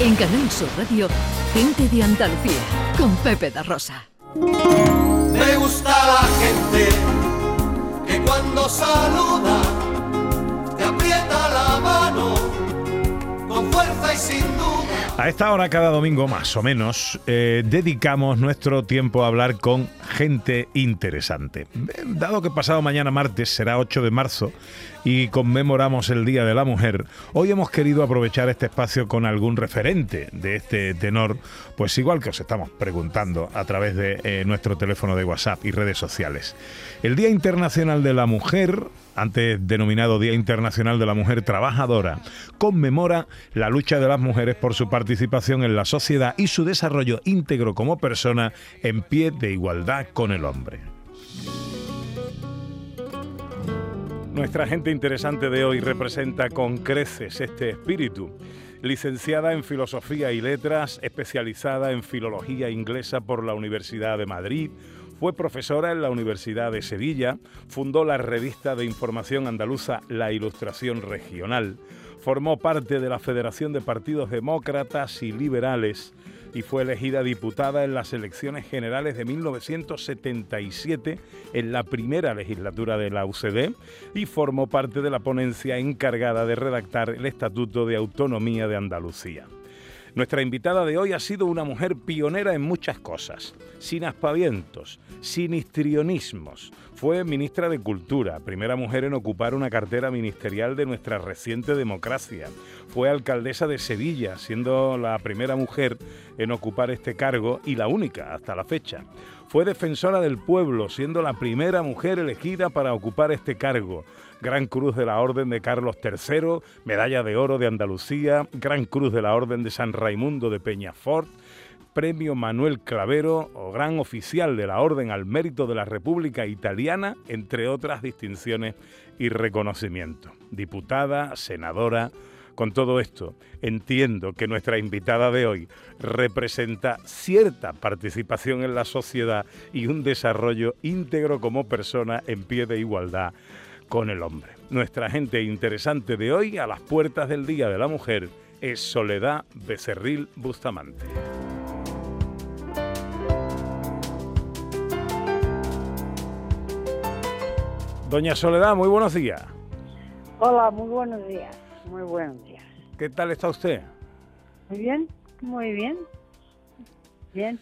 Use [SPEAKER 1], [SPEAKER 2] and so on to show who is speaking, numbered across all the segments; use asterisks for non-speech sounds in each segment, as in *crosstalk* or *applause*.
[SPEAKER 1] En Canal Sur Radio, Gente de Andalucía, con Pepe da Rosa.
[SPEAKER 2] Me gusta la gente que cuando saluda te aprieta la mano con fuerza y sin duda.
[SPEAKER 3] A esta hora cada domingo, más o menos, eh, dedicamos nuestro tiempo a hablar con gente interesante. Eh, Dado que pasado mañana martes será 8 de marzo y conmemoramos el Día de la Mujer, hoy hemos querido aprovechar este espacio con algún referente de este tenor, pues igual que os estamos preguntando a través de eh, nuestro teléfono de WhatsApp y redes sociales. El Día Internacional de la Mujer antes denominado Día Internacional de la Mujer Trabajadora, conmemora la lucha de las mujeres por su participación en la sociedad y su desarrollo íntegro como persona en pie de igualdad con el hombre. Nuestra gente interesante de hoy representa con creces este espíritu. Licenciada en Filosofía y Letras, especializada en Filología Inglesa por la Universidad de Madrid, fue profesora en la Universidad de Sevilla, fundó la revista de información andaluza La Ilustración Regional, formó parte de la Federación de Partidos Demócratas y Liberales y fue elegida diputada en las elecciones generales de 1977 en la primera legislatura de la UCD y formó parte de la ponencia encargada de redactar el Estatuto de Autonomía de Andalucía. Nuestra invitada de hoy ha sido una mujer pionera en muchas cosas, sin aspavientos, sin histrionismos. Fue ministra de Cultura, primera mujer en ocupar una cartera ministerial de nuestra reciente democracia. Fue alcaldesa de Sevilla, siendo la primera mujer en ocupar este cargo y la única hasta la fecha. Fue defensora del pueblo, siendo la primera mujer elegida para ocupar este cargo. Gran Cruz de la Orden de Carlos III, Medalla de Oro de Andalucía, Gran Cruz de la Orden de San Raimundo de Peñafort, Premio Manuel Clavero o Gran Oficial de la Orden al Mérito de la República Italiana, entre otras distinciones y reconocimientos. Diputada, senadora, con todo esto, entiendo que nuestra invitada de hoy representa cierta participación en la sociedad y un desarrollo íntegro como persona en pie de igualdad con el hombre. Nuestra gente interesante de hoy, a las puertas del Día de la Mujer, es Soledad Becerril Bustamante. Doña Soledad, muy buenos días.
[SPEAKER 4] Hola, muy buenos días. Muy buenos días.
[SPEAKER 3] ¿Qué tal está usted?
[SPEAKER 4] Muy bien, muy bien. Bien.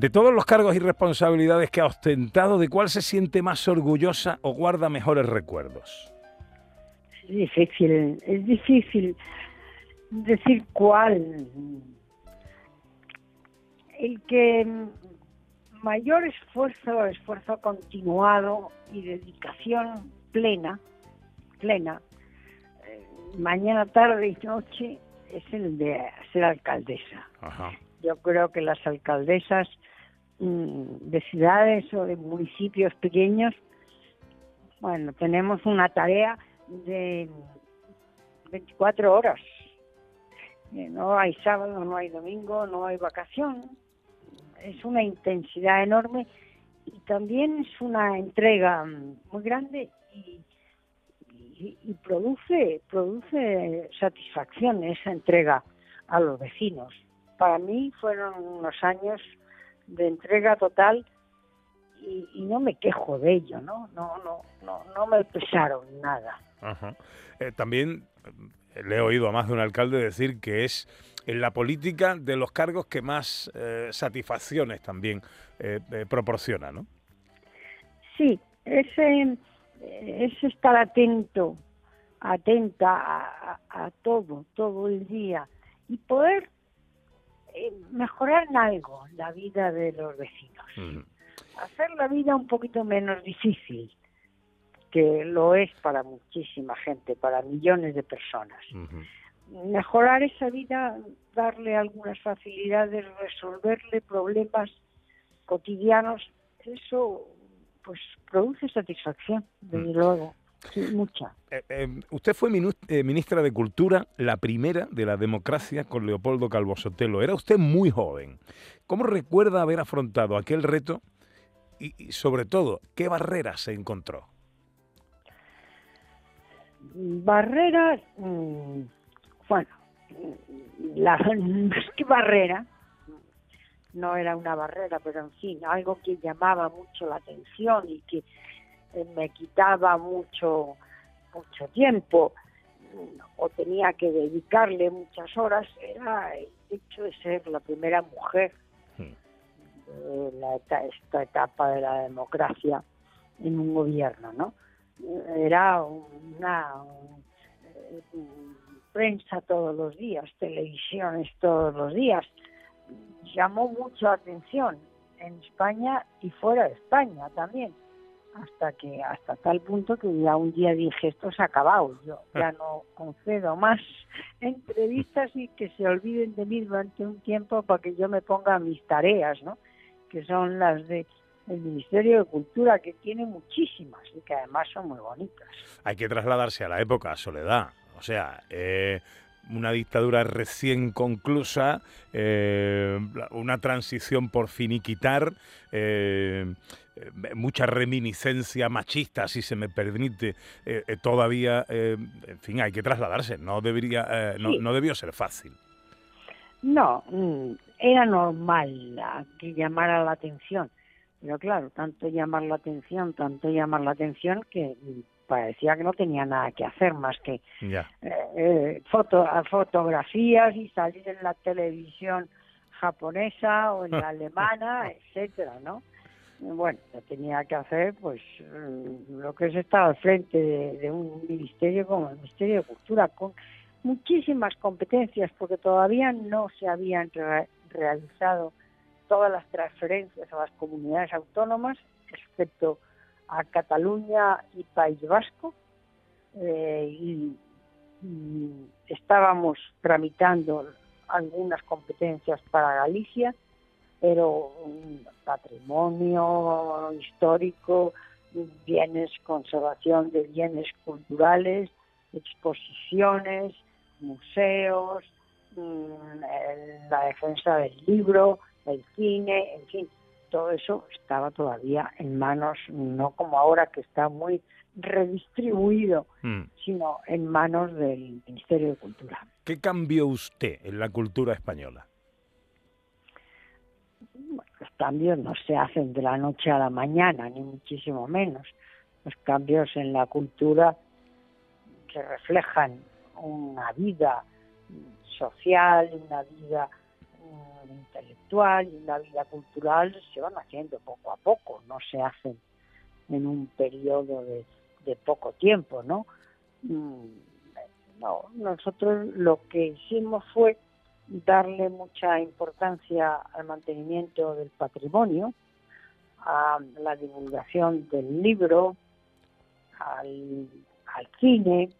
[SPEAKER 3] De todos los cargos y responsabilidades que ha ostentado, ¿de cuál se siente más orgullosa o guarda mejores recuerdos?
[SPEAKER 4] Es difícil, es difícil decir cuál. El que mayor esfuerzo, esfuerzo continuado y dedicación plena, plena, eh, mañana, tarde y noche, es el de ser alcaldesa.
[SPEAKER 3] Ajá.
[SPEAKER 4] Yo creo que las alcaldesas de ciudades o de municipios pequeños, bueno, tenemos una tarea de 24 horas. Eh, No hay sábado, no hay domingo, no hay vacación. Es una intensidad enorme y también es una entrega mm, muy grande y produce produce satisfacción esa entrega a los vecinos. Para mí fueron unos años de entrega total y, y no me quejo de ello, ¿no? No, no, no, no me pesaron nada.
[SPEAKER 3] Ajá. Eh, también eh, le he oído a más de un alcalde decir que es en la política de los cargos que más eh, satisfacciones también eh, proporciona, ¿no?
[SPEAKER 4] Sí, ese es estar atento, atenta a, a- a todo, todo el día y poder eh, mejorar en algo la vida de los vecinos. Hacer la vida un poquito menos difícil, que lo es para muchísima gente, para millones de personas. Mejorar esa vida, darle algunas facilidades, resolverle problemas cotidianos, eso pues produce satisfacción, desde
[SPEAKER 3] Mm.
[SPEAKER 4] luego, sí, mucha.
[SPEAKER 3] Eh, eh, usted fue eh, ministra de Cultura, la primera de la democracia con Leopoldo Calvo Sotelo. Era usted muy joven. ¿Cómo recuerda haber afrontado aquel reto y, y, sobre todo, qué barreras se encontró?
[SPEAKER 4] Barreras, mm, bueno, la *laughs* más que barrera, no era una barrera, pero en fin, algo que llamaba mucho la atención y que me quitaba mucho, mucho tiempo o tenía que dedicarle muchas horas era el hecho de ser la primera mujer de la, esta etapa de la democracia en un gobierno, ¿no? Era una eh, prensa todos los días, televisiones todos los días. Llamó mucho la atención en España y fuera de España también hasta que hasta tal punto que ya un día dije esto se ha acabado yo ya no concedo más *laughs* entrevistas y que se olviden de mí durante un tiempo para que yo me ponga mis tareas no que son las de el Ministerio de Cultura que tiene muchísimas y que además son muy bonitas.
[SPEAKER 3] Hay que trasladarse a la época Soledad. O sea eh, una dictadura recién conclusa, eh, una transición por finiquitar, eh, mucha reminiscencia machista, si se me permite, eh, todavía, en fin, hay que trasladarse, no, debería, no, debió ser fácil.
[SPEAKER 4] No, mm, era normal que llamara la atención, pero claro, tanto llamar la atención, tanto llamar la atención que parecía que no tenía nada que hacer más que foto, fotografías y salir en la televisión japonesa o en la *laughs* alemana, etcétera, ¿no? bueno, tenía que hacer pues mm, lo que es estar al frente de, un ministerio como el Ministerio de Cultura, con muchísimas competencias, porque todavía no se habían realizado todas las transferencias a las comunidades autónomas, excepto a Cataluña y País Vasco, eh, y estábamos tramitando algunas competencias para Galicia, pero patrimonio histórico, bienes, conservación de bienes culturales, exposiciones, museos, mm, la defensa del libro, el cine, en fin, todo eso estaba todavía en manos, no como ahora que está muy redistribuido, mm. sino en manos del Ministerio de Cultura.
[SPEAKER 3] ¿Qué cambió usted en la cultura española?
[SPEAKER 4] los cambios no se hacen de la noche a la mañana, ni muchísimo menos. Los cambios en la cultura que reflejan una vida social, una vida intelectual y una vida cultural se van haciendo poco a poco, no se hacen en un periodo de, de poco tiempo, ¿no? Mm, no, nosotros lo que hicimos fue darle mucha importancia al mantenimiento del patrimonio, a la divulgación del libro, al, cine,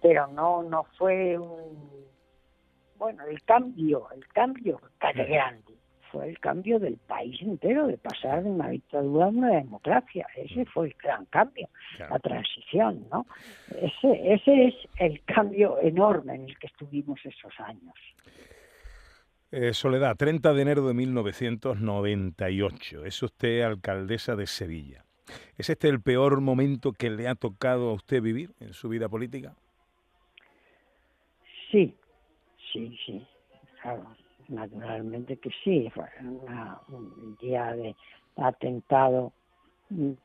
[SPEAKER 4] pero no no fue un bueno el cambio el cambio grande fue el cambio del país entero de pasar de una dictadura a una democracia ese fue el gran cambio la transición no ese ese es el cambio enorme en el que estuvimos esos años
[SPEAKER 3] eh, Soledad, 30 de enero de 1998. Es usted alcaldesa de Sevilla. ¿Es este el peor momento que le ha tocado a usted vivir en su vida política?
[SPEAKER 4] Sí, sí, sí. naturalmente que sí. Fue un día de atentado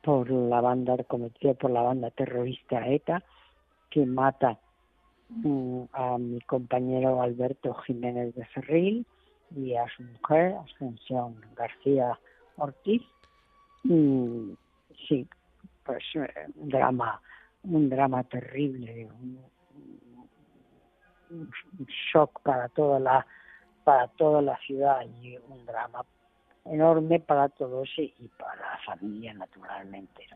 [SPEAKER 4] por la banda cometido por la banda terrorista ETA que mata mm, a mi compañero Alberto Jiménez de y a su mujer, Ascensión García Ortiz. Y sí, pues eh, un drama, un drama terrible, shock para toda la para toda la ciudad y un drama enorme para todos y para la familia naturalmente.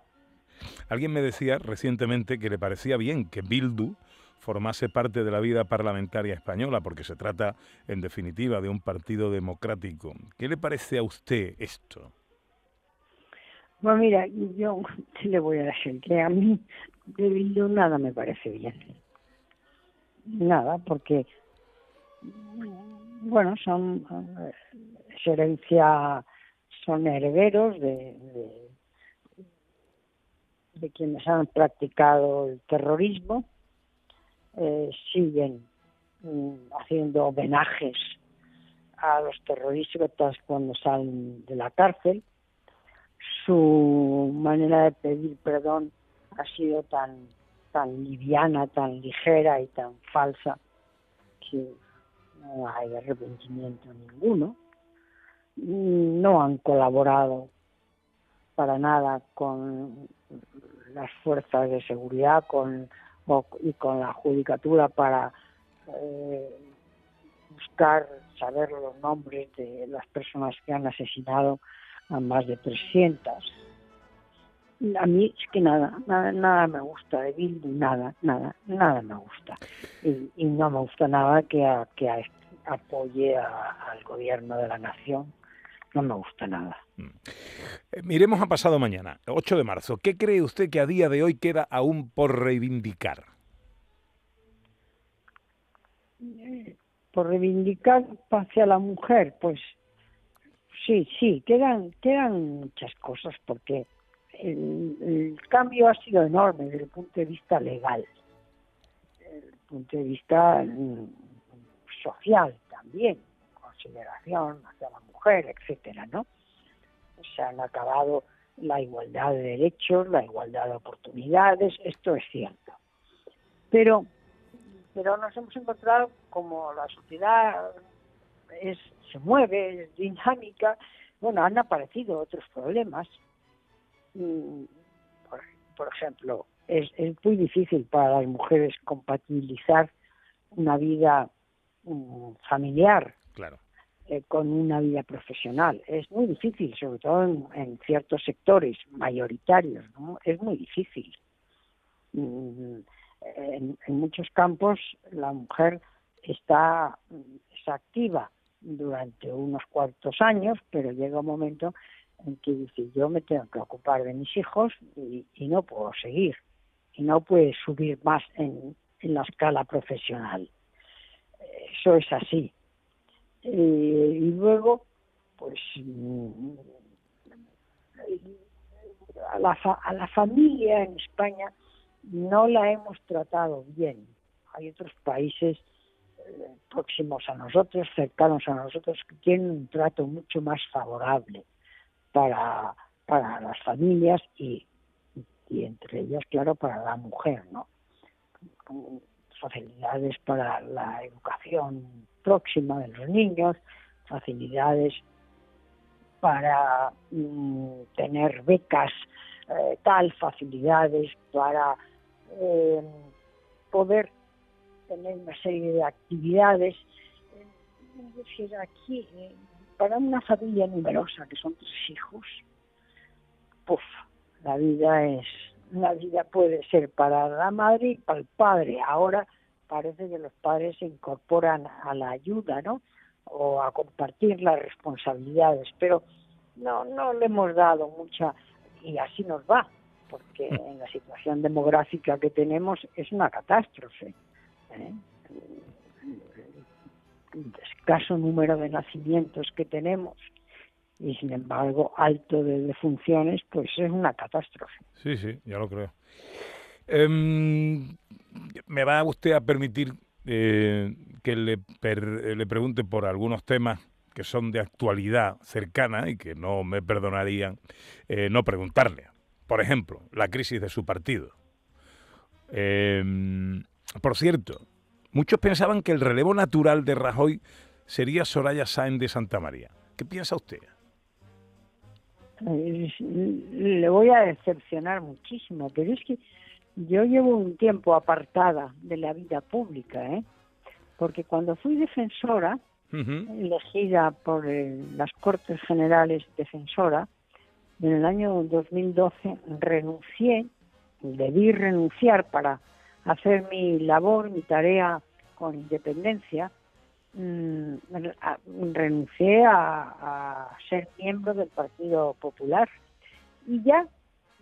[SPEAKER 3] Alguien me decía recientemente que le parecía bien que Bildu formase parte de la vida parlamentaria española, porque se trata, en definitiva, de un partido democrático. ¿Qué le parece a usted esto?
[SPEAKER 4] Bueno, mira, yo *laughs* le voy a decir que a mí de Bildu nada me parece bien. Nada, porque, bueno, son herencia, son herederos de, de quienes han practicado el terrorismo eh, siguen mm, haciendo homenajes a los terroristas cuando salen de la cárcel. Su manera de pedir perdón ha sido tan tan liviana, tan ligera y tan falsa que no hay arrepentimiento ninguno. No han colaborado para nada con las fuerzas de seguridad con, y con la judicatura para eh, buscar saber los nombres de las personas que han asesinado a más de 300. A mí es que nada, nada, nada me gusta de Bildu, nada, nada, nada me gusta. Y, no me gusta nada que, que apoye al gobierno de la nación no me gusta nada. Mm.
[SPEAKER 3] Eh, miremos a pasado mañana, 8 de marzo. ¿Qué cree usted que a día de hoy queda aún por reivindicar?
[SPEAKER 4] Por reivindicar hacia la mujer, pues sí, sí, quedan, quedan muchas cosas porque el, cambio ha sido enorme desde el punto de vista legal, desde el punto de vista mm, social también consideración hacia la mujer, etcétera, ¿no? Se han acabado la igualdad de derechos, la igualdad de oportunidades, esto es cierto. Pero, pero nos hemos encontrado como la sociedad es, se mueve, es dinámica, bueno, han aparecido otros problemas. Mm, por, por ejemplo, es, es muy difícil para las mujeres compatibilizar una vida mm, familiar
[SPEAKER 3] claro.
[SPEAKER 4] Eh, con una vida profesional. Es muy difícil, sobre todo en, ciertos sectores mayoritarios, ¿no? Es muy difícil. Mm, en, muchos campos la mujer está es activa durante unos cuantos años, pero llega un momento en que dice yo me tengo que ocupar de mis hijos y, no puedo seguir y no puede subir más en la escala profesional. Eso es así. Eh, y luego, pues a la, a la familia en España no la hemos tratado bien. Hay otros países eh, próximos a nosotros, cercanos a nosotros, que tienen un trato mucho más favorable para, para las familias y, y entre ellas, claro, para la mujer, ¿no? facilidades para la educación próxima de los niños, facilidades para mm, tener becas, eh, tal, facilidades para eh, poder tener una serie de actividades. Es decir, aquí, eh, para una familia numerosa, que son tres hijos, puff, la vida es, la vida puede ser para la madre y para el padre. Ahora parece que los padres se incorporan a la ayuda, ¿no? O a compartir las responsabilidades, pero no, no le hemos dado mucha, y así nos va, porque en la situación demográfica que tenemos es una catástrofe. ¿eh? Escaso número de nacimientos que tenemos y sin embargo alto de defunciones, pues es una catástrofe.
[SPEAKER 3] Sí, sí, ya lo creo. Em, me va usted a permitir eh, que le, le pregunte por algunos temas que son de actualidad cercana y que no me perdonarían eh, no preguntarle. Por ejemplo, la crisis de su partido. Em, por cierto, muchos pensaban que el relevo natural de Rajoy sería Soraya Sáenz de Santa María. ¿Qué piensa usted?
[SPEAKER 4] Le voy a decepcionar muchísimo, pero es que yo llevo un tiempo apartada de la vida pública, ¿eh? porque cuando fui defensora, elegida por las Cortes Generales defensora, en el año 2012 renuncié, debí renunciar para hacer mi labor, mi tarea con independencia, mm, renuncié a ser miembro del Partido Popular y ya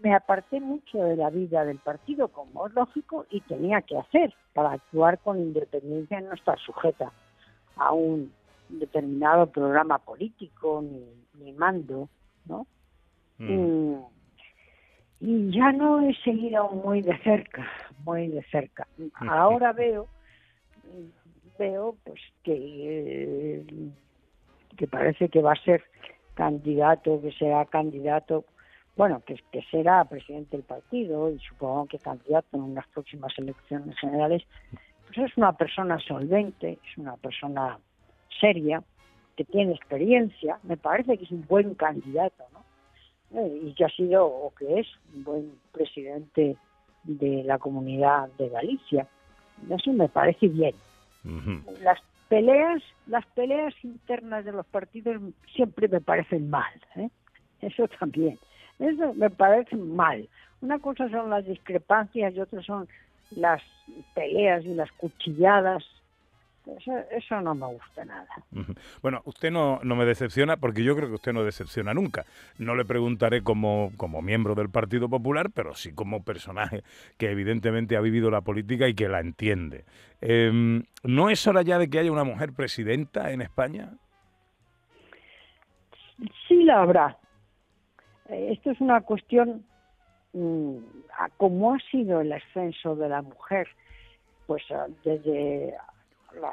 [SPEAKER 4] me aparté mucho de la vida del partido, como es lógico, y tenía que hacer para actuar con independencia, no estar sujeta a un determinado programa político ni, mando, ¿no? Mm. Y, ya no he seguido muy de cerca, muy de cerca. Ahora veo veo pues que, que parece que va a ser candidato, que será candidato, bueno, que, que será presidente del partido y supongo que candidato en unas próximas elecciones generales, pues es una persona solvente, es una persona seria, que tiene experiencia, me parece que es un buen candidato, ¿no? Eh, y que ha sido o que es un buen presidente de la comunidad de Galicia. Eso me parece bien. Las peleas, las peleas internas de los partidos siempre me parecen mal, ¿eh? Eso también. Eso me parece mal. Una cosa son las discrepancias y otra son las peleas y las cuchilladas eso, no me gusta nada.
[SPEAKER 3] Bueno, usted no, no, me decepciona porque yo creo que usted no decepciona nunca. No le preguntaré como, como miembro del Partido Popular, pero sí como personaje que evidentemente ha vivido la política y que la entiende. Em, ¿No es hora ya de que haya una mujer presidenta en España?
[SPEAKER 4] Sí la habrá. Eh, esto es una cuestión, mm, como ha sido el ascenso de la mujer, pues ah, desde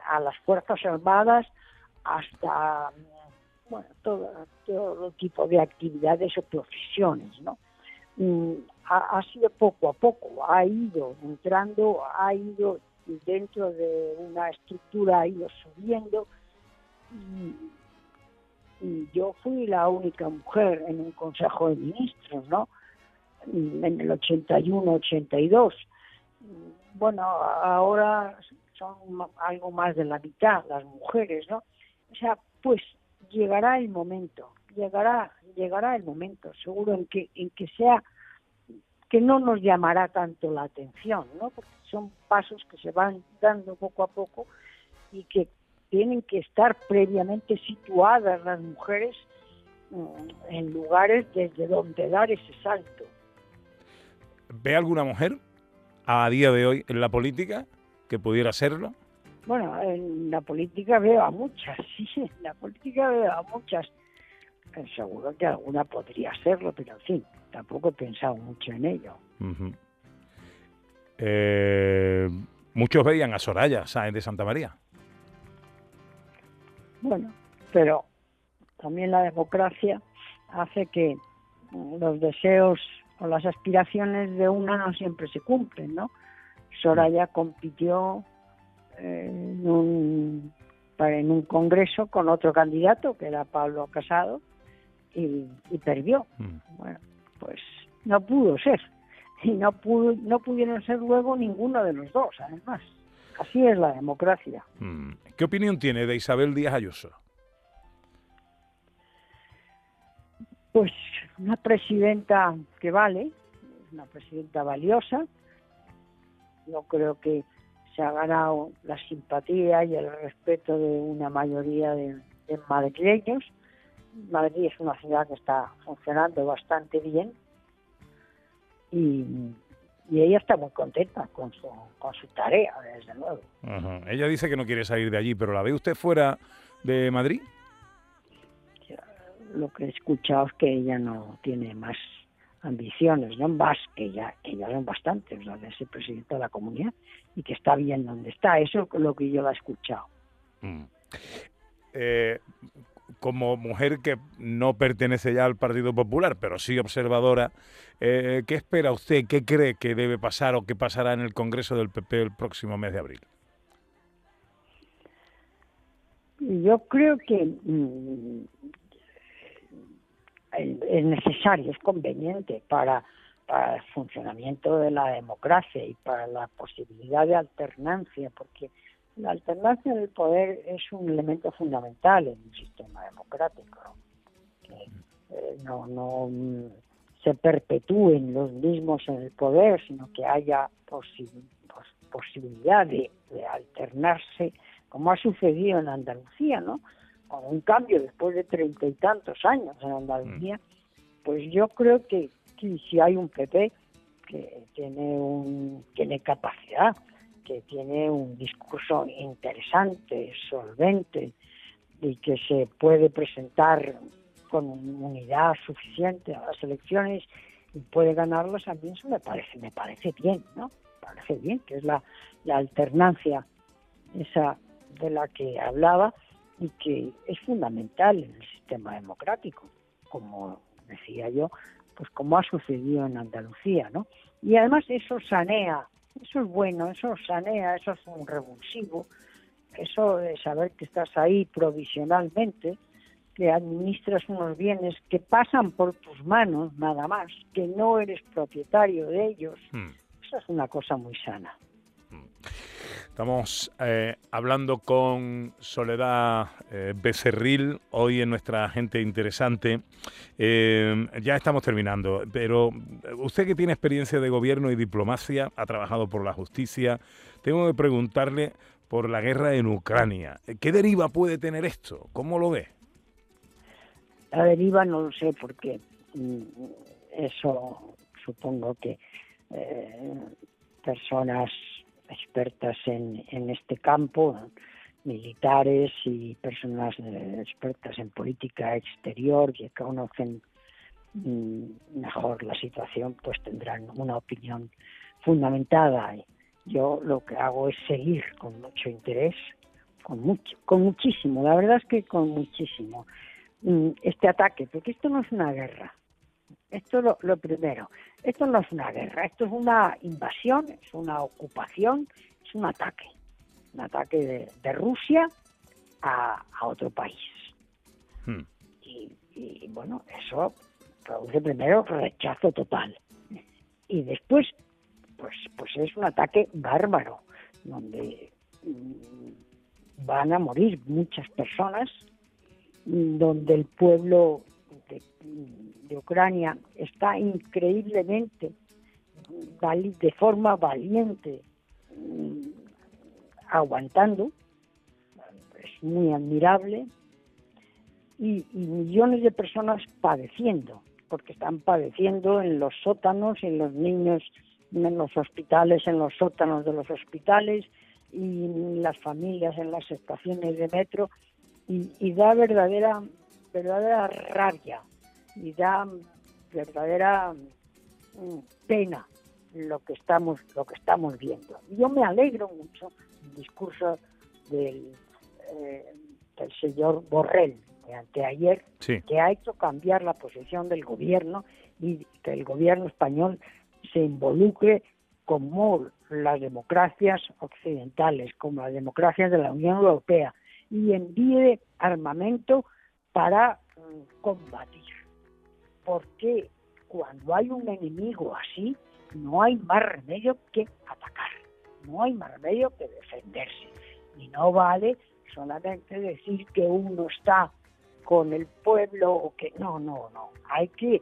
[SPEAKER 4] a las Fuerzas Armadas hasta todo, tipo de actividades o profesiones, ¿no? Mm, ha, sido poco a poco, ha ido entrando, ha ido dentro de una estructura, ha ido subiendo y, yo fui la única mujer en un consejo de ministros, ¿no? En el 81-82. Bueno, ahora son algo más de la mitad las mujeres, ¿no? O sea, pues llegará el momento, llegará, llegará el momento, seguro en que, en que sea, que no nos llamará tanto la atención, ¿no? Porque son pasos que se van dando poco a poco y que tienen que estar previamente situadas las mujeres mm, en lugares desde donde dar ese salto.
[SPEAKER 3] ¿Ve alguna mujer a día de hoy en la política? Que pudiera serlo?
[SPEAKER 4] Bueno, en la política veo a muchas, *laughs* sí, en la política veo a muchas. Eh, seguro que alguna podría serlo, pero en fin, tampoco he pensado mucho en ello.
[SPEAKER 3] Eh, muchos veían a Soraya Sáenz de Santa María.
[SPEAKER 4] Bueno, pero también la democracia hace que los deseos o las aspiraciones de una no siempre se cumplen, ¿no? Soraya compitió eh, en un, en un congreso con otro candidato, que era Pablo Casado, y, perdió. Mm. Bueno, pues no pudo ser. Y no, pudo, no pudieron ser luego ninguno de los dos, además. Así es la democracia.
[SPEAKER 3] Mm. ¿Qué opinión tiene de Isabel Díaz Ayuso?
[SPEAKER 4] Pues una presidenta que vale, una presidenta valiosa, yo creo que se ha ganado la simpatía y el respeto de una mayoría de, madrileños. Madrid es una ciudad que está funcionando bastante bien y, ella está muy contenta con su, con su tarea, desde luego.
[SPEAKER 3] Ella dice que no quiere salir de allí, pero ¿la ve usted fuera de Madrid?
[SPEAKER 4] Lo que he escuchado es que ella no tiene más ambiciones, ¿no? Más que ya, que ya son bastantes, las de ser presidente de la comunidad y que está bien donde está. Eso es lo que yo la he escuchado. Mm.
[SPEAKER 3] Eh, como mujer que no pertenece ya al Partido Popular, pero sí observadora, eh, ¿qué espera usted? ¿Qué cree que debe pasar o qué pasará en el Congreso del PP el próximo mes de abril?
[SPEAKER 4] Yo creo que mm, es necesario, es conveniente para, el funcionamiento de la democracia y para la posibilidad de alternancia, porque la alternancia del poder es un elemento fundamental en un sistema democrático, que eh, no, no mm, se perpetúen los mismos en el poder, sino que haya posibilidad de, de alternarse, como ha sucedido en Andalucía, ¿no? Con un cambio después de treinta y tantos años en Andalucía, mm. pues yo creo que, si hay un PP que tiene, un, tiene capacidad, que tiene un discurso interesante, solvente y que se puede presentar con unidad suficiente a las elecciones y puede ganarlas, a mí eso me parece, me parece bien, ¿no? Me parece bien, que es la, la alternancia, esa de la que hablaba y que es fundamental en el sistema democrático, como decía yo, pues como ha sucedido en Andalucía, ¿no? Y además eso sanea, eso es bueno, eso sanea, eso es un revulsivo, eso de saber que estás ahí provisionalmente, que administras unos bienes que pasan por tus manos nada más, que no eres propietario de ellos, hmm. eso es una cosa muy sana.
[SPEAKER 3] Estamos eh, hablando con Soledad eh, Becerril, hoy en nuestra gente interesante. Eh, ya estamos terminando, pero usted que tiene experiencia de gobierno y diplomacia, ha trabajado por la justicia, tengo que preguntarle por la guerra en Ucrania. ¿Qué deriva puede tener esto? ¿Cómo lo ve?
[SPEAKER 4] La deriva no lo sé porque mm, eso supongo que personas expertas en, en este campo, militares y personas eh, expertas en política exterior que conocen mm, mejor la situación, pues tendrán una opinión fundamentada. Yo lo que hago es seguir con mucho interés, con mucho, con muchísimo, la verdad es que con muchísimo mm, este ataque, porque esto no es una guerra, esto es lo, primero. Esto no es una guerra, esto es una invasión, es una ocupación, es un ataque. Un ataque de, Rusia a, otro país. Hmm. Y, bueno, eso produce primero rechazo total. Y después, pues, pues es un ataque bárbaro, donde mm, van a morir muchas personas, donde el pueblo de, Ucrania está increíblemente de forma valiente mm, aguantando, es muy admirable, y, millones de personas padeciendo, porque están padeciendo en los sótanos, en los niños, en los hospitales, en los sótanos de los hospitales, y las familias en las estaciones de metro, y, y da verdadera verdadera rabia y da verdadera mm, pena lo que estamos lo que estamos viendo. Yo me alegro mucho del discurso del, eh, del señor Borrell de anteayer, que ha hecho cambiar la posición del gobierno y que el gobierno español se involucre como las democracias occidentales, como las democracias de la Unión Europea, y envíe armamento para mm, combatir. Porque cuando hay un enemigo así, no hay más remedio que atacar, no hay más remedio que defenderse. Y no vale solamente decir que uno está con el pueblo o que no, no, no. Hay que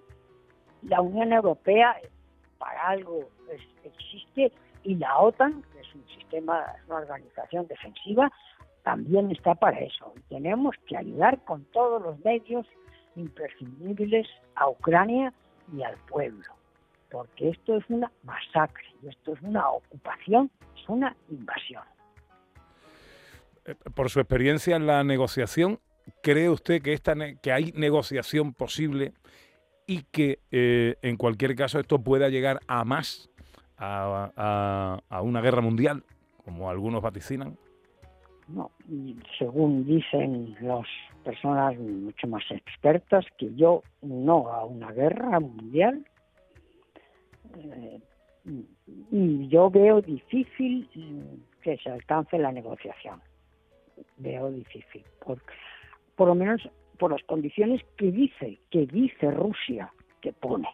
[SPEAKER 4] la Unión Europea para algo existe y la OTAN, que es un sistema, una organización defensiva, también está para eso. Tenemos que ayudar con todos los medios imprescindibles a Ucrania y al pueblo, porque esto es una masacre, esto es una ocupación, es una invasión.
[SPEAKER 3] Eh, por su experiencia en la negociación, ¿cree usted que, hay negociación posible y que eh, en cualquier caso esto pueda llegar a más, a una guerra mundial, como algunos vaticinan?
[SPEAKER 4] No, según dicen las personas mucho más expertas, que yo no a una guerra mundial. Eh, y yo veo difícil que se alcance la negociación. Veo difícil. Por, por lo menos por las condiciones que dice, que dice Rusia que pone.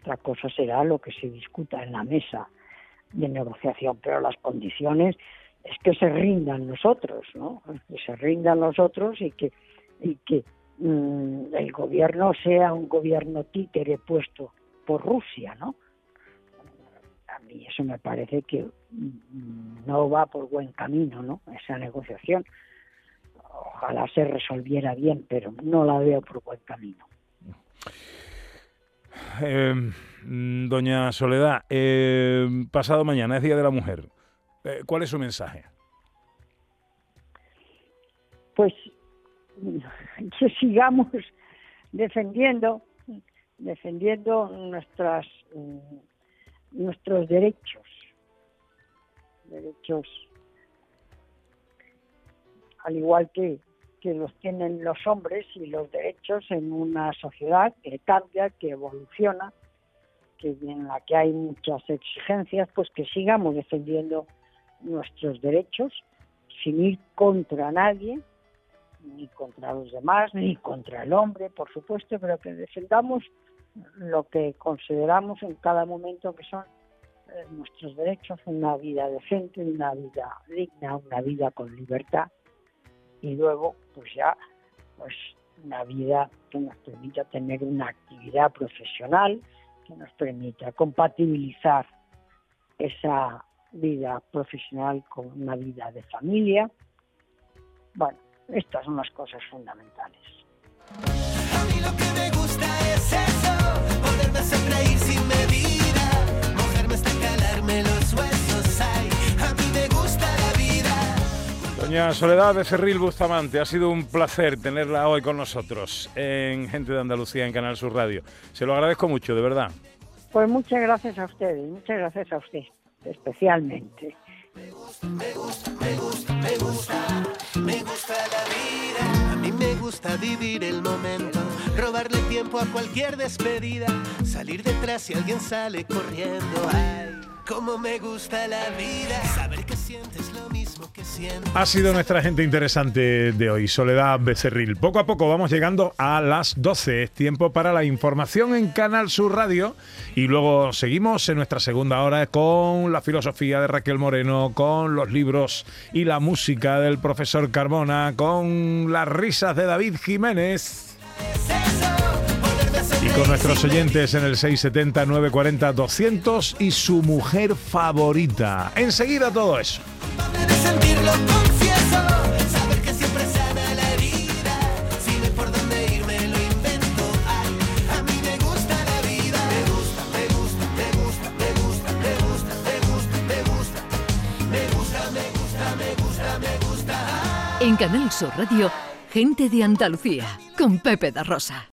[SPEAKER 4] Otra cosa será lo que se discuta en la mesa de negociación, pero las condiciones es que se rindan nosotros, ¿no? Que se rindan nosotros y que, y que mm, el gobierno sea un gobierno títere puesto por Rusia, ¿no? A mí eso me parece que mm, no va por buen camino, ¿no? Esa negociación. Ojalá se resolviera bien, pero no la veo por buen camino.
[SPEAKER 3] Eh, doña Soledad, eh, pasado mañana es Día de la Mujer. Eh, ¿Cuál es su mensaje?
[SPEAKER 4] Pues que sigamos defendiendo, defendiendo nuestras nuestros derechos, derechos al igual que, que los tienen los hombres y los derechos en una sociedad que cambia, que evoluciona, que en la que hay muchas exigencias, pues que sigamos defendiendo nuestros derechos sin ir contra nadie, ni contra los demás, ni contra el hombre, por supuesto, pero que defendamos lo que consideramos en cada momento que son eh, nuestros derechos, una vida decente, una vida digna, una vida con libertad y luego pues ya pues una vida que nos permita tener una actividad profesional, que nos permita compatibilizar esa vida profesional con una vida de familia. Bueno, estas son las cosas fundamentales.
[SPEAKER 2] A mí lo que me gusta es eso, poderme hacer reír sin medida, mojarme hasta calarme los huesos, ay, a mí me gusta la vida.
[SPEAKER 3] Doña Soledad de Cerril Bustamante, ha sido un placer tenerla hoy con nosotros en Gente de Andalucía en Canal Sur Radio. Se lo agradezco mucho, de verdad.
[SPEAKER 4] Pues muchas gracias a ustedes, muchas gracias a usted, especialmente.
[SPEAKER 2] Me gusta, me gusta, me gusta, me gusta la vida. A mí me gusta vivir el momento, robarle tiempo a cualquier despedida, salir detrás si alguien sale corriendo. Ay, cómo me gusta la vida, saber que sientes
[SPEAKER 3] Ha sido nuestra gente interesante de hoy, Soledad Becerril. Poco a poco vamos llegando a las 12. Es tiempo para la información en Canal Sur Radio. Y luego seguimos en nuestra segunda hora con la filosofía de Raquel Moreno, con los libros y la música del profesor Carmona, con las risas de David Jiménez. Y con nuestros oyentes en el 670-940-200 y su mujer favorita. Enseguida todo eso.
[SPEAKER 1] En Canal Sur Radio, gente de Andalucía, con Pepe da Rosa.